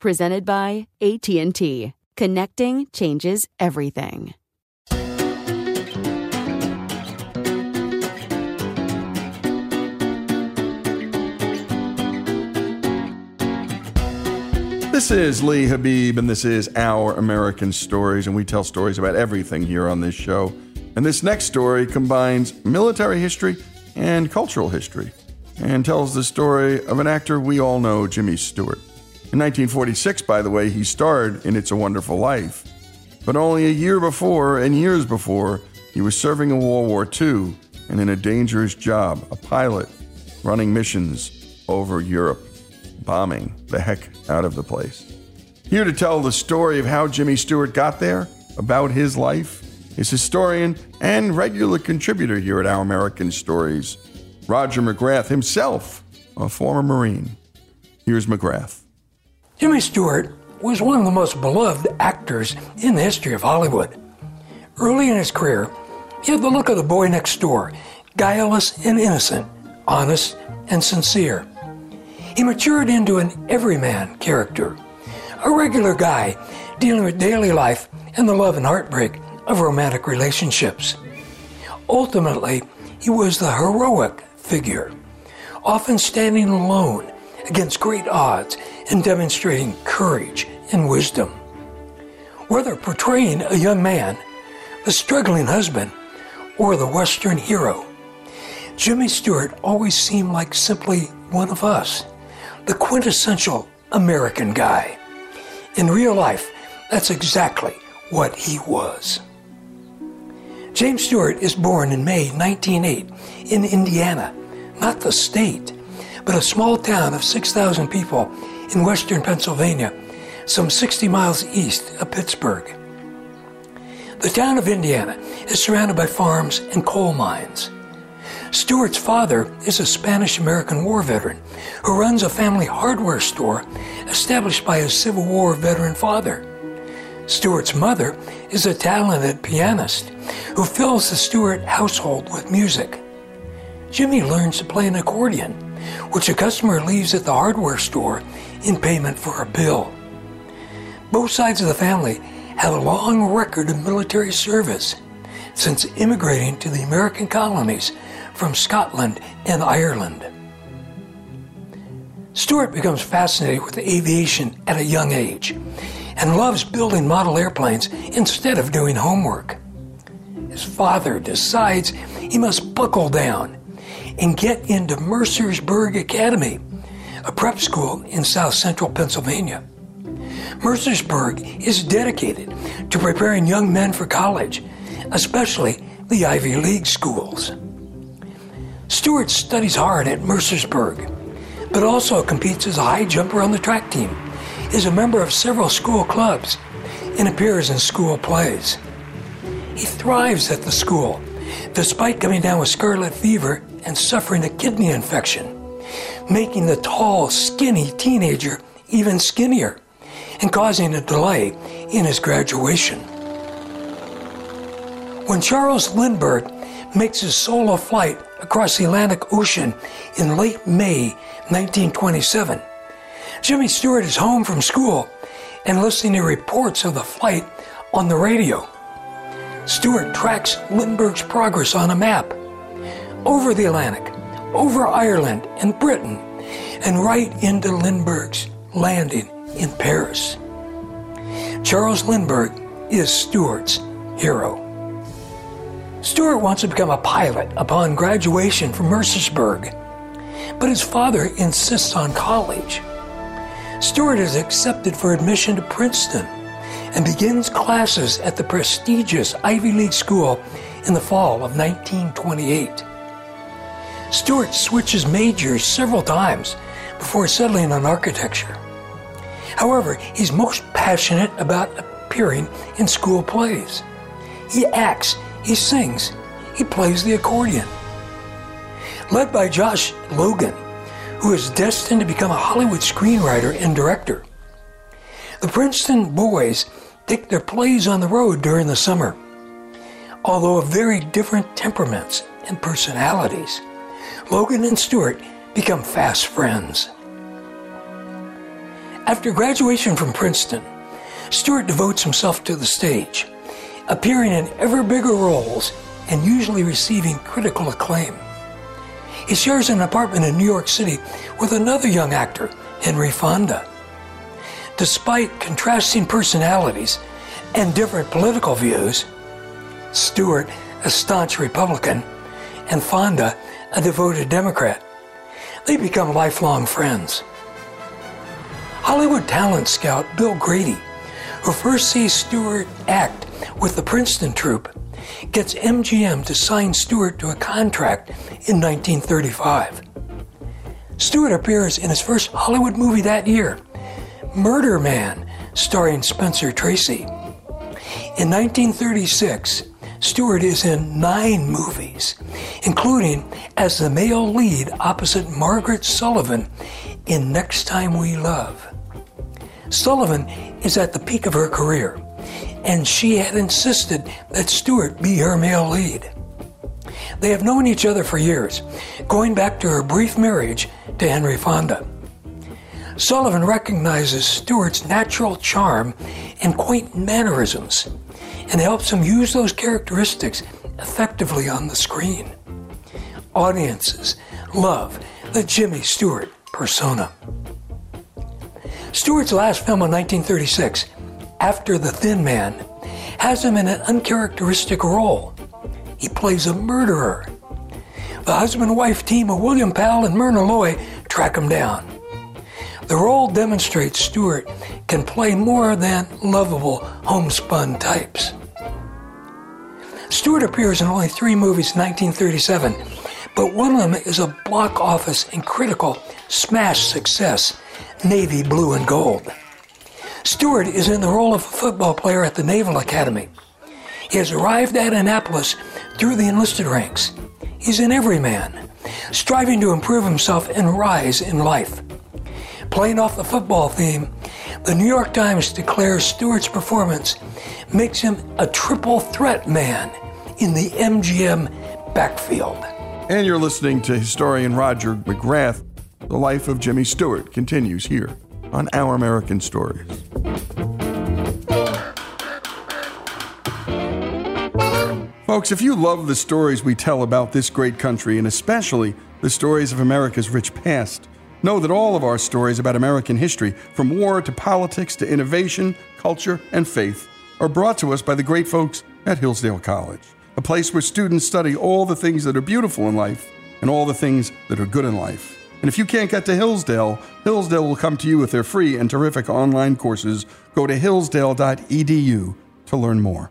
Presented by AT&T. Connecting changes everything. This is Lee Habib, and this is Our American Stories, and we tell stories about everything here on this show. And this next story combines military history and cultural history, and tells the story of an actor we all know, Jimmy Stewart. In 1946, by the way, he starred in It's a Wonderful Life. But only a year before, and years before, he was serving in World War II and in a dangerous job, a pilot, running missions over Europe, bombing the heck out of the place. Here to tell the story of how Jimmy Stewart got there, about his life, is historian and regular contributor here at Our American Stories, Roger McGrath, himself a former Marine. Here's McGrath. Jimmy Stewart was one of the most beloved actors in the history of Hollywood. Early in his career, he had the look of the boy next door, guileless and innocent, honest and sincere. He matured into an everyman character, a regular guy dealing with daily life and the love and heartbreak of romantic relationships. Ultimately, he was the heroic figure, often standing alone against great odds and demonstrating courage and wisdom. Whether portraying a young man, the struggling husband, or the Western hero, Jimmy Stewart always seemed like simply one of us, the quintessential American guy. In real life, that's exactly what he was. James Stewart is born in May 1908 in Indiana, not the state, but a small town of 6,000 people in western Pennsylvania, some 60 miles east of Pittsburgh. The town of Indiana is surrounded by farms and coal mines. Stewart's father is a Spanish American War veteran who runs a family hardware store established by his Civil War veteran father. Stewart's mother is a talented pianist who fills the Stewart household with music. Jimmy learns to play an accordion which a customer leaves at the hardware store in payment for a bill. Both sides of the family have a long record of military service since immigrating to the American colonies from Scotland and Ireland. Stewart becomes fascinated with aviation at a young age and loves building model airplanes instead of doing homework. His father decides he must buckle down and get into Mercersburg Academy, a prep school in south central Pennsylvania. Mercersburg is dedicated to preparing young men for college, especially the Ivy League schools. Stewart studies hard at Mercersburg, but also competes as a high jumper on the track team, is a member of several school clubs, and appears in school plays. He thrives at the school, despite coming down with scarlet fever and suffering a kidney infection, making the tall, skinny teenager even skinnier and causing a delay in his graduation. When Charles Lindbergh makes his solo flight across the Atlantic Ocean in late May 1927, Jimmy Stewart is home from school and listening to reports of the flight on the radio. Stewart tracks Lindbergh's progress on a map over the Atlantic, over Ireland and Britain, and right into Lindbergh's landing in Paris. Charles Lindbergh is Stewart's hero. Stewart wants to become a pilot upon graduation from Mercersburg, but his father insists on college. Stewart is accepted for admission to Princeton and begins classes at the prestigious Ivy League school in the fall of 1928. Stewart switches majors several times before settling on architecture. However, he's most passionate about appearing in school plays. He acts, he sings, he plays the accordion. Led by Josh Logan, who is destined to become a Hollywood screenwriter and director. The Princeton boys take their plays on the road during the summer. Although of very different temperaments and personalities, Logan and Stewart become fast friends. After graduation from Princeton, Stewart devotes himself to the stage, appearing in ever bigger roles and usually receiving critical acclaim. He shares an apartment in New York City with another young actor, Henry Fonda. Despite contrasting personalities and different political views, Stewart, a staunch Republican, and Fonda, a devoted Democrat, they become lifelong friends. Hollywood talent scout Bill Grady, who first sees Stewart act with the Princeton troupe, gets MGM to sign Stewart to a contract in 1935. Stewart appears in his first Hollywood movie that year, Murder Man, starring Spencer Tracy. In 1936, Stewart is in nine movies, including as the male lead opposite Margaret Sullavan in Next Time We Love. Sullavan is at the peak of her career, and she had insisted that Stewart be her male lead. They have known each other for years, going back to her brief marriage to Henry Fonda. Sullavan recognizes Stewart's natural charm and quaint mannerisms and helps him use those characteristics effectively on the screen. Audiences love the Jimmy Stewart persona. Stewart's last film in 1936, After the Thin Man, has him in an uncharacteristic role. He plays a murderer. The husband wife team of William Powell and Myrna Loy track him down. The role demonstrates Stewart can play more than lovable homespun types. Stewart appears in only three movies in 1937, but one of them is a block office and critical smash success navy blue and gold. Stewart is in the role of a football player at the Naval Academy. He has arrived at Annapolis through the enlisted ranks. He's an everyman, striving to improve himself and rise in life. Playing off the football theme, the New York Times declares Stewart's performance makes him a triple threat man in the MGM backfield. And you're listening to historian Roger McGrath The life of Jimmy Stewart continues here on Our American Stories. Folks, if you love the stories we tell about this great country, and especially the stories of America's rich past, know that all of our stories about American history, from war to politics to innovation, culture, and faith, are brought to us by the great folks at Hillsdale College, a place where students study all the things that are beautiful in life and all the things that are good in life. And if you can't get to Hillsdale, Hillsdale will come to you with their free and terrific online courses. Go to hillsdale.edu to learn more.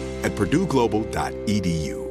at purdueglobal.edu.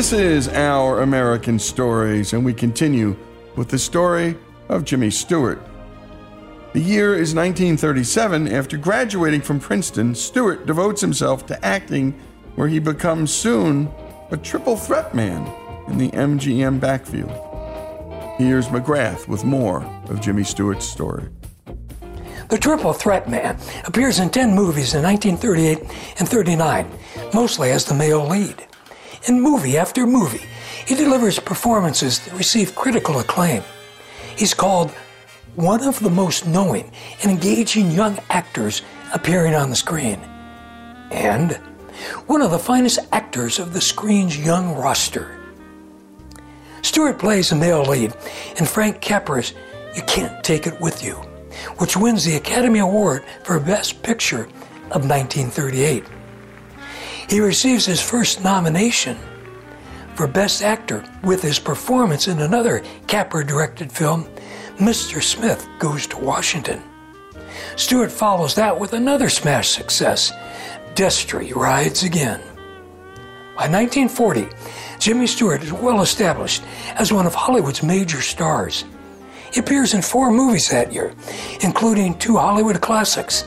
This is Our American Stories, and we continue with the story of Jimmy Stewart. The year is 1937. After graduating from Princeton, Stewart devotes himself to acting, where he becomes soon a triple threat man in the MGM backfield. Here's McGrath with more of Jimmy Stewart's story. The Triple Threat Man appears in 10 movies in 1938 and 39, mostly as the male lead. In movie after movie, he delivers performances that receive critical acclaim. He's called one of the most knowing and engaging young actors appearing on the screen. And one of the finest actors of the screen's young roster. Stewart plays the male lead in Frank Capra's You Can't Take It With You, which wins the Academy Award for Best Picture of 1938. He receives his first nomination for Best Actor with his performance in another Capra directed film, Mr. Smith Goes to Washington. Stewart follows that with another smash success Destry Rides Again. By 1940, Jimmy Stewart is well established as one of Hollywood's major stars. He appears in four movies that year, including two Hollywood classics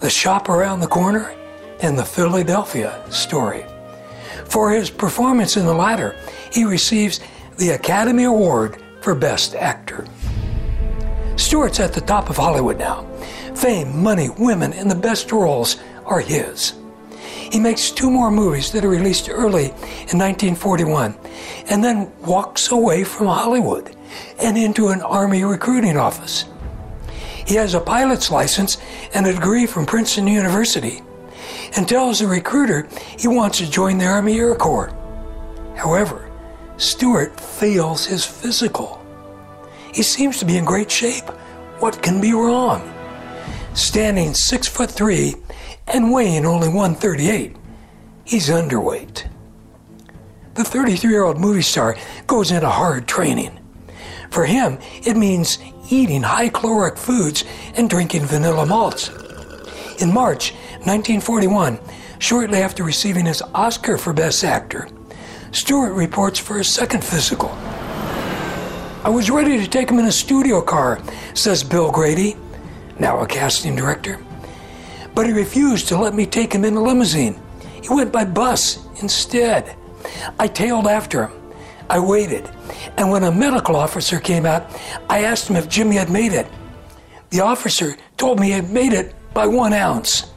The Shop Around the Corner and The Philadelphia Story. For his performance in the latter, he receives the Academy Award for Best Actor. Stewart's at the top of Hollywood now. Fame, money, women, and the best roles are his. He makes two more movies that are released early in 1941 and then walks away from Hollywood and into an Army recruiting office. He has a pilot's license and a degree from Princeton University and tells the recruiter he wants to join the Army Air Corps. However, Stewart fails his physical. He seems to be in great shape. What can be wrong? Standing six foot three and weighing only 138, he's underweight. The 33 year old movie star goes into hard training. For him, it means eating high caloric foods and drinking vanilla malts. In March 1941, shortly after receiving his Oscar for Best Actor, Stewart reports for his second physical. I was ready to take him in a studio car, says Bill Grady, now a casting director. But he refused to let me take him in a limousine. He went by bus instead. I tailed after him. I waited, and when a medical officer came out, I asked him if Jimmy had made it. The officer told me he had made it by one ounce.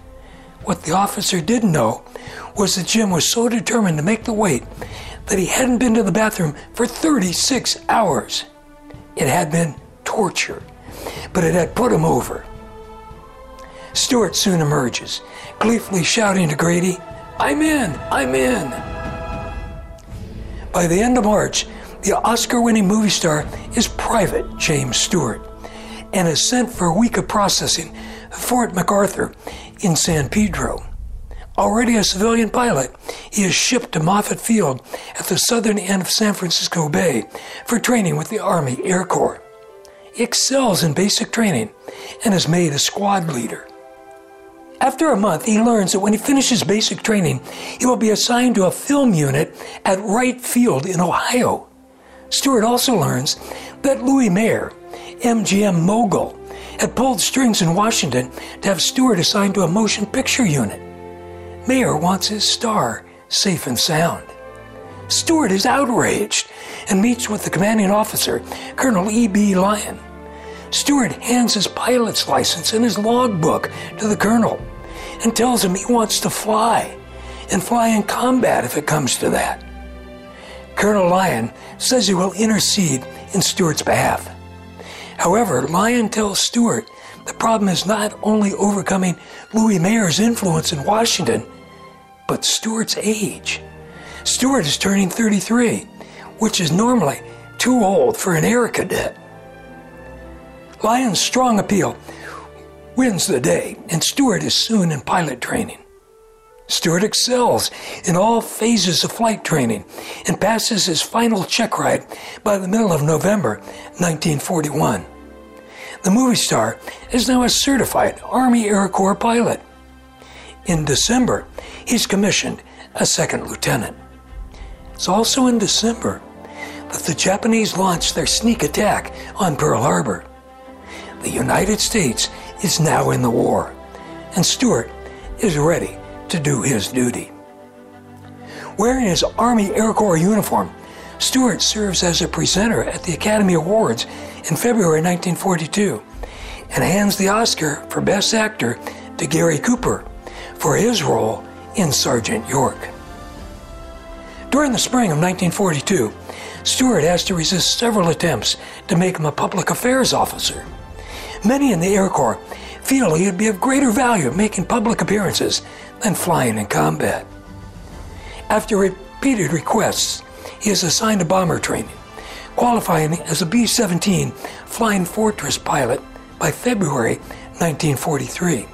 What the officer didn't know was that Jim was so determined to make the weight that he hadn't been to the bathroom for 36 hours. It had been torture, but it had put him over. Stewart soon emerges, gleefully shouting to Grady, I'm in, I'm in. By the end of March, the Oscar winning movie star is Private James Stewart and is sent for a week of processing at Fort MacArthur in San Pedro. Already a civilian pilot, he is shipped to Moffett Field at the southern end of San Francisco Bay for training with the Army Air Corps. He excels in basic training and is made a squad leader. After a month, he learns that when he finishes basic training, he will be assigned to a film unit at Wright Field in Ohio. Stewart also learns that Louis Mayer, MGM mogul, had pulled strings in Washington to have Stewart assigned to a motion picture unit. Mayer wants his star safe and sound. Stewart is outraged and meets with the commanding officer, Colonel E.B. Lyon. Stewart hands his pilot's license and his logbook to the colonel and tells him he wants to fly and fly in combat if it comes to that. Colonel Lyon says he will intercede in Stewart's behalf. However, Lyon tells Stewart the problem is not only overcoming Louis Mayer's influence in Washington, but Stewart's age. Stewart is turning 33, which is normally too old for an air cadet. Lyon's strong appeal wins the day, and Stewart is soon in pilot training. Stewart excels in all phases of flight training and passes his final check ride by the middle of November 1941. The movie star is now a certified Army Air Corps pilot. In December, he's commissioned a second lieutenant. It's also in December that the Japanese launched their sneak attack on Pearl Harbor. The United States is now in the war, and Stewart is ready to do his duty. Wearing his Army Air Corps uniform, Stewart serves as a presenter at the Academy Awards in February 1942 and hands the Oscar for Best Actor to Gary Cooper for his role in Sergeant York. During the spring of 1942, Stewart has to resist several attempts to make him a public affairs officer. Many in the Air Corps feel he would be of greater value making public appearances than flying in combat. After repeated requests, he is assigned to bomber training, qualifying as a B 17 Flying Fortress pilot by February 1943.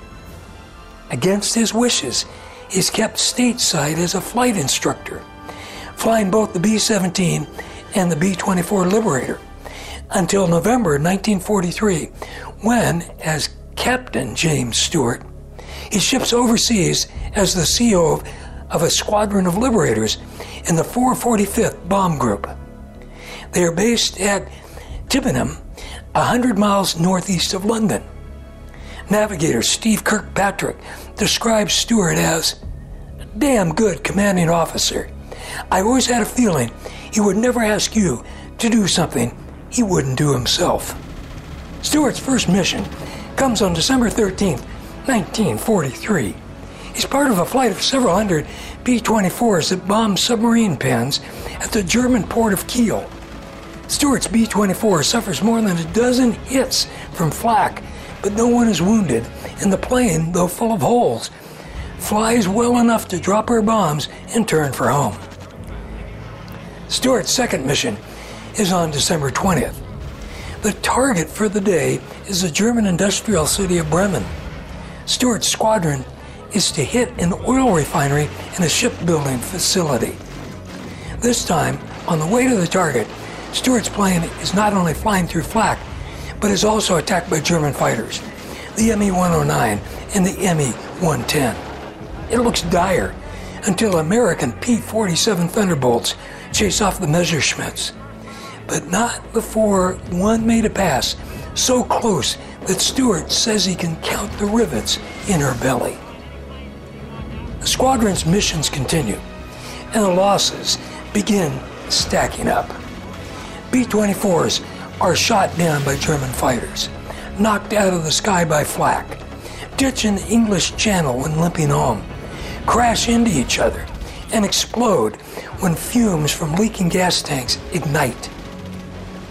Against his wishes, he is kept stateside as a flight instructor, flying both the B 17 and the B 24 Liberator until November 1943, when, as Captain James Stewart. He ships overseas as the CEO of, of a squadron of liberators in the 445th Bomb Group. They are based at Tibenham, 100 miles northeast of London. Navigator Steve Kirkpatrick describes Stewart as a damn good commanding officer. I always had a feeling he would never ask you to do something he wouldn't do himself. Stewart's first mission comes on December 13, 1943. He's part of a flight of several hundred B 24s that bombed submarine pens at the German port of Kiel. Stewart's B 24 suffers more than a dozen hits from flak, but no one is wounded, and the plane, though full of holes, flies well enough to drop her bombs and turn for home. Stewart's second mission is on December 20th. The target for the day is the German industrial city of Bremen. Stewart's squadron is to hit an oil refinery and a shipbuilding facility. This time, on the way to the target, Stewart's plane is not only flying through flak, but is also attacked by German fighters, the ME 109 and the ME 110. It looks dire until American P 47 Thunderbolts chase off the Messerschmitts. But not before one made a pass so close that Stewart says he can count the rivets in her belly. The squadron's missions continue, and the losses begin stacking up. B 24s are shot down by German fighters, knocked out of the sky by flak, ditch an English channel when limping home, crash into each other, and explode when fumes from leaking gas tanks ignite.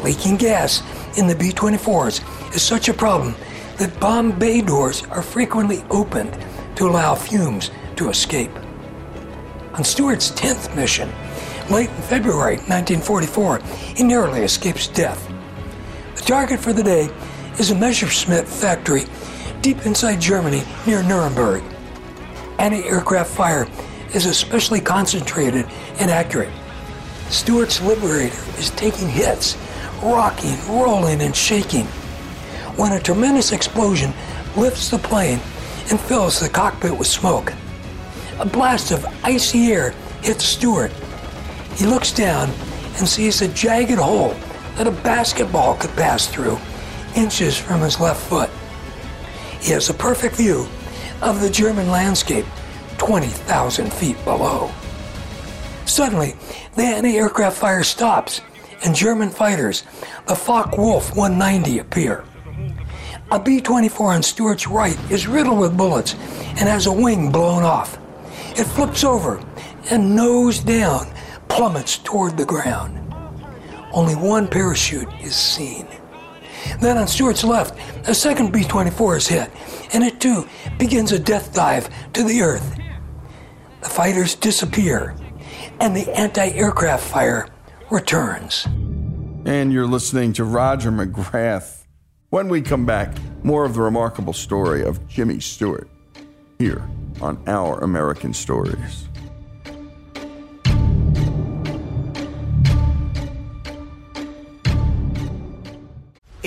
Leaking gas in the B 24s is such a problem that bomb bay doors are frequently opened to allow fumes to escape. On Stewart's 10th mission, late in February 1944, he narrowly escapes death. The target for the day is a Messerschmitt factory deep inside Germany near Nuremberg. Anti aircraft fire is especially concentrated and accurate. Stewart's Liberator is taking hits, rocking, rolling, and shaking. When a tremendous explosion lifts the plane and fills the cockpit with smoke, a blast of icy air hits Stewart. He looks down and sees a jagged hole that a basketball could pass through, inches from his left foot. He has a perfect view of the German landscape 20,000 feet below. Suddenly, the anti aircraft fire stops, and German fighters, the Focke-Wulf 190, appear. A B 24 on Stewart's right is riddled with bullets and has a wing blown off. It flips over and, nose down, plummets toward the ground. Only one parachute is seen. Then on Stewart's left, a second B 24 is hit, and it too begins a death dive to the earth. The fighters disappear, and the anti aircraft fire returns. And you're listening to Roger McGrath. When we come back, more of the remarkable story of Jimmy Stewart here on Our American Stories.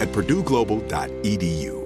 at purdueglobal.edu.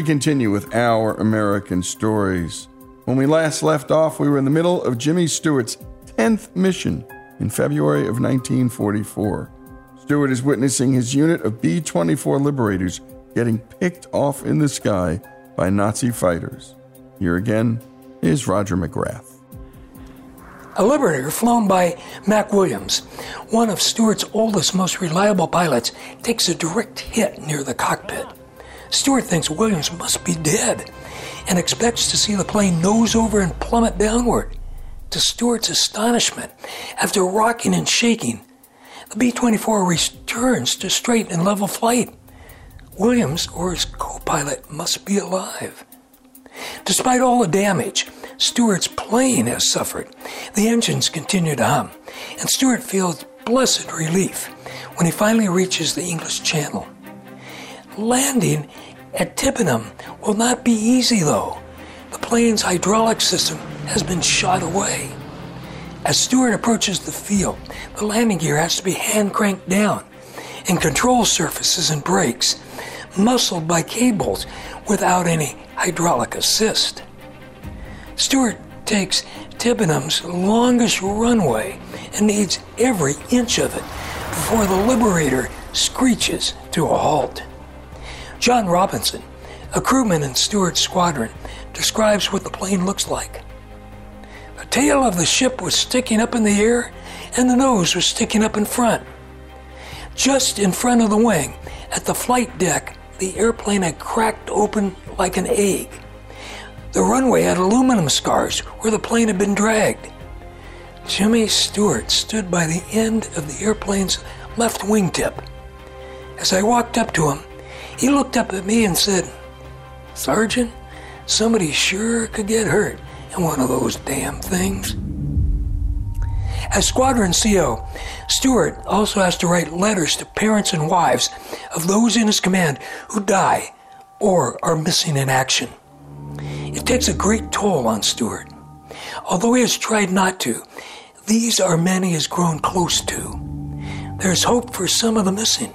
We continue with our American stories. When we last left off, we were in the middle of Jimmy Stewart's 10th mission in February of 1944. Stewart is witnessing his unit of B 24 Liberators getting picked off in the sky by Nazi fighters. Here again is Roger McGrath. A Liberator flown by Mac Williams, one of Stewart's oldest, most reliable pilots, takes a direct hit near the cockpit. Stewart thinks Williams must be dead and expects to see the plane nose over and plummet downward. To Stewart's astonishment, after rocking and shaking, the B 24 returns to straight and level flight. Williams or his co pilot must be alive. Despite all the damage Stewart's plane has suffered, the engines continue to hum, and Stewart feels blessed relief when he finally reaches the English Channel. Landing at Tibenham will not be easy, though. The plane's hydraulic system has been shot away. As Stewart approaches the field, the landing gear has to be hand cranked down, and control surfaces and brakes muscled by cables without any hydraulic assist. Stewart takes Tibenham's longest runway and needs every inch of it before the Liberator screeches to a halt. John Robinson, a crewman in Stewart's squadron, describes what the plane looks like. The tail of the ship was sticking up in the air, and the nose was sticking up in front. Just in front of the wing, at the flight deck, the airplane had cracked open like an egg. The runway had aluminum scars where the plane had been dragged. Jimmy Stewart stood by the end of the airplane's left wingtip. As I walked up to him, he looked up at me and said, Sergeant, somebody sure could get hurt in one of those damn things. As Squadron CO, Stewart also has to write letters to parents and wives of those in his command who die or are missing in action. It takes a great toll on Stewart. Although he has tried not to, these are men he has grown close to. There's hope for some of the missing.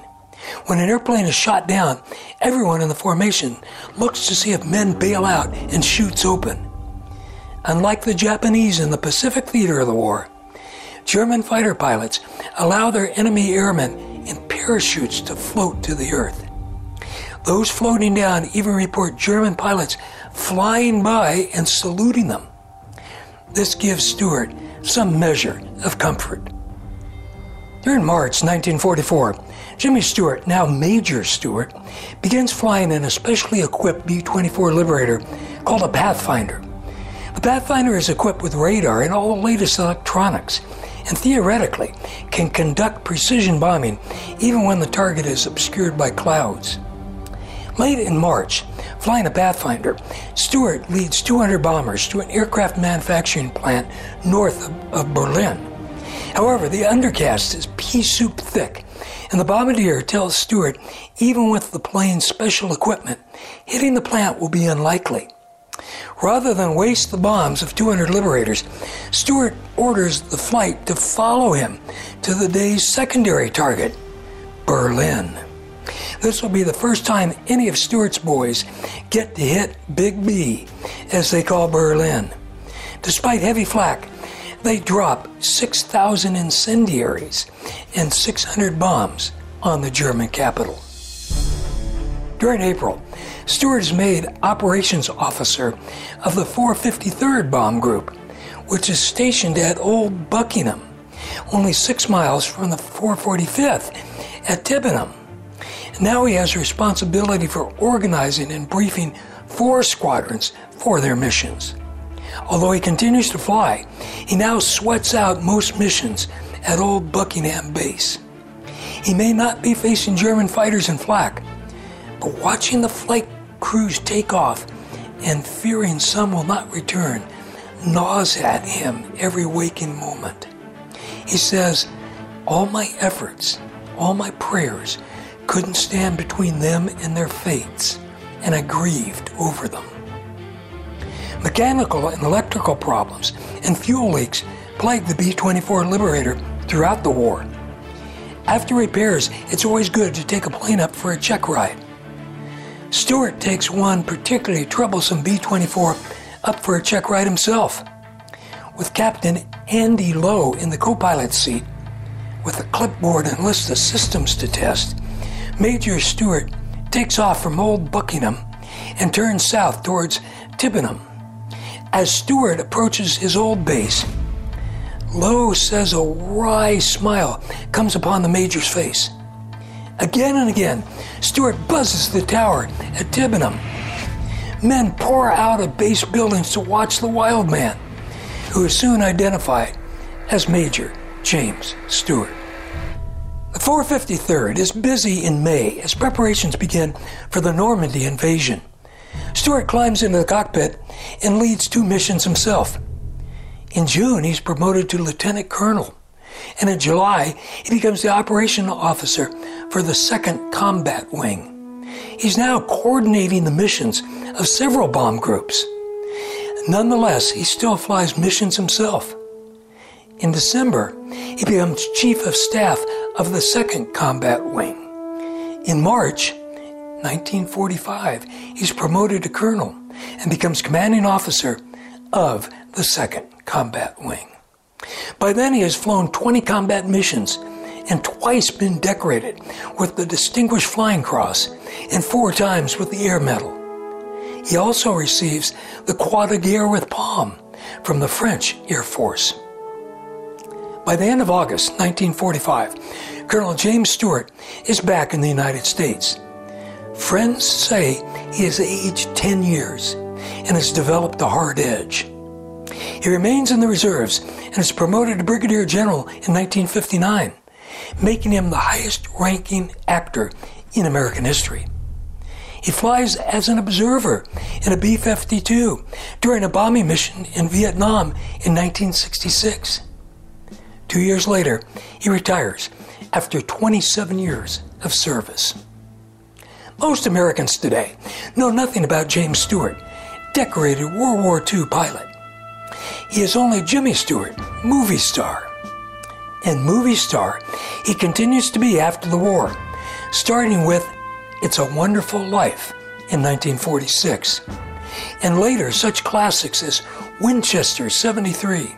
When an airplane is shot down, everyone in the formation looks to see if men bail out and chutes open. Unlike the Japanese in the Pacific theater of the war, German fighter pilots allow their enemy airmen in parachutes to float to the earth. Those floating down even report German pilots flying by and saluting them. This gives Stewart some measure of comfort. During March 1944, Jimmy Stewart, now Major Stewart, begins flying in a specially equipped B 24 Liberator called a Pathfinder. The Pathfinder is equipped with radar and all the latest electronics, and theoretically can conduct precision bombing even when the target is obscured by clouds. Late in March, flying a Pathfinder, Stewart leads 200 bombers to an aircraft manufacturing plant north of, of Berlin. However, the undercast is pea soup thick, and the bombardier tells Stewart, even with the plane's special equipment, hitting the plant will be unlikely. Rather than waste the bombs of 200 liberators, Stewart orders the flight to follow him to the day's secondary target, Berlin. This will be the first time any of Stewart's boys get to hit Big B, as they call Berlin. Despite heavy flak, they drop 6,000 incendiaries and 600 bombs on the German capital. During April, Stewart is made operations officer of the 453rd Bomb Group, which is stationed at Old Buckenham, only six miles from the 445th at Tibenham. Now he has responsibility for organizing and briefing four squadrons for their missions. Although he continues to fly, he now sweats out most missions at Old Buckenham Base. He may not be facing German fighters in flak, but watching the flight crews take off and fearing some will not return gnaws at him every waking moment. He says, All my efforts, all my prayers couldn't stand between them and their fates, and I grieved over them. Mechanical and electrical problems and fuel leaks plagued the B 24 Liberator throughout the war. After repairs, it's always good to take a plane up for a check ride. Stewart takes one particularly troublesome B 24 up for a check ride himself. With Captain Andy Lowe in the co pilot's seat, with a clipboard and list of systems to test, Major Stewart takes off from Old Buckenham and turns south towards Tibenham. As Stewart approaches his old base, Lowe says a wry smile comes upon the Major's face. Again and again, Stewart buzzes the tower at Tibenham. Men pour out of base buildings to watch the wild man, who is soon identified as Major James Stewart. The 453rd is busy in May as preparations begin for the Normandy invasion. Stewart climbs into the cockpit and leads two missions himself. In June, he's promoted to lieutenant colonel, and in July, he becomes the operational officer for the 2nd Combat Wing. He's now coordinating the missions of several bomb groups. Nonetheless, he still flies missions himself. In December, he becomes Chief of Staff of the 2nd Combat Wing. In March 1945, he's promoted to Colonel and becomes Commanding Officer of the 2nd Combat Wing. By then, he has flown 20 combat missions and twice been decorated with the Distinguished Flying Cross and four times with the Air Medal. He also receives the Croix de Guerre with Palm from the French Air Force. By the end of August 1945, Colonel James Stewart is back in the United States. Friends say he has aged 10 years and has developed a hard edge. He remains in the reserves and is promoted to Brigadier General in 1959, making him the highest ranking actor in American history. He flies as an observer in a B 52 during a bombing mission in Vietnam in 1966. Two years later, he retires after 27 years of service. Most Americans today know nothing about James Stewart, decorated World War II pilot. He is only Jimmy Stewart, movie star. And movie star, he continues to be after the war, starting with It's a Wonderful Life in 1946, and later such classics as Winchester 73,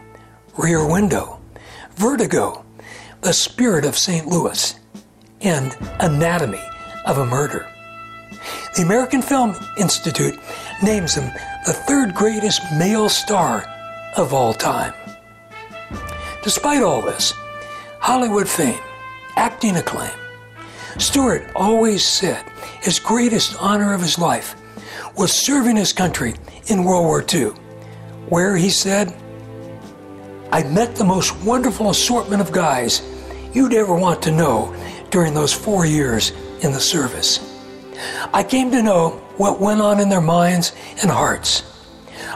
Rear Window, Vertigo, The Spirit of St. Louis, and Anatomy of a Murder. The American Film Institute names him the third greatest male star of all time. Despite all this, Hollywood fame, acting acclaim. Stewart always said his greatest honor of his life was serving his country in World War II, where he said, I met the most wonderful assortment of guys you'd ever want to know during those four years in the service. I came to know what went on in their minds and hearts.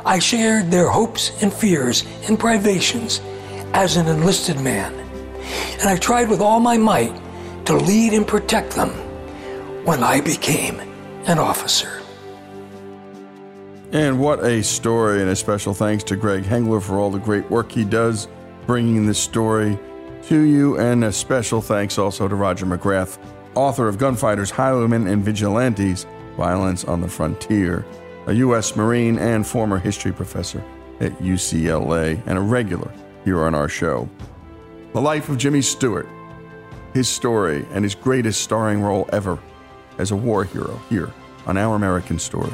I shared their hopes and fears and privations as an enlisted man, and I tried with all my might to lead and protect them when I became an officer. And what a story, and a special thanks to Greg Hengler for all the great work he does bringing this story to you. And a special thanks also to Roger McGrath, author of Gunfighters, Highwaymen, and Vigilantes Violence on the Frontier, a U.S. Marine and former history professor at UCLA, and a regular here on our show. The life of Jimmy Stewart, his story, and his greatest starring role ever as a war hero here on Our American Stories.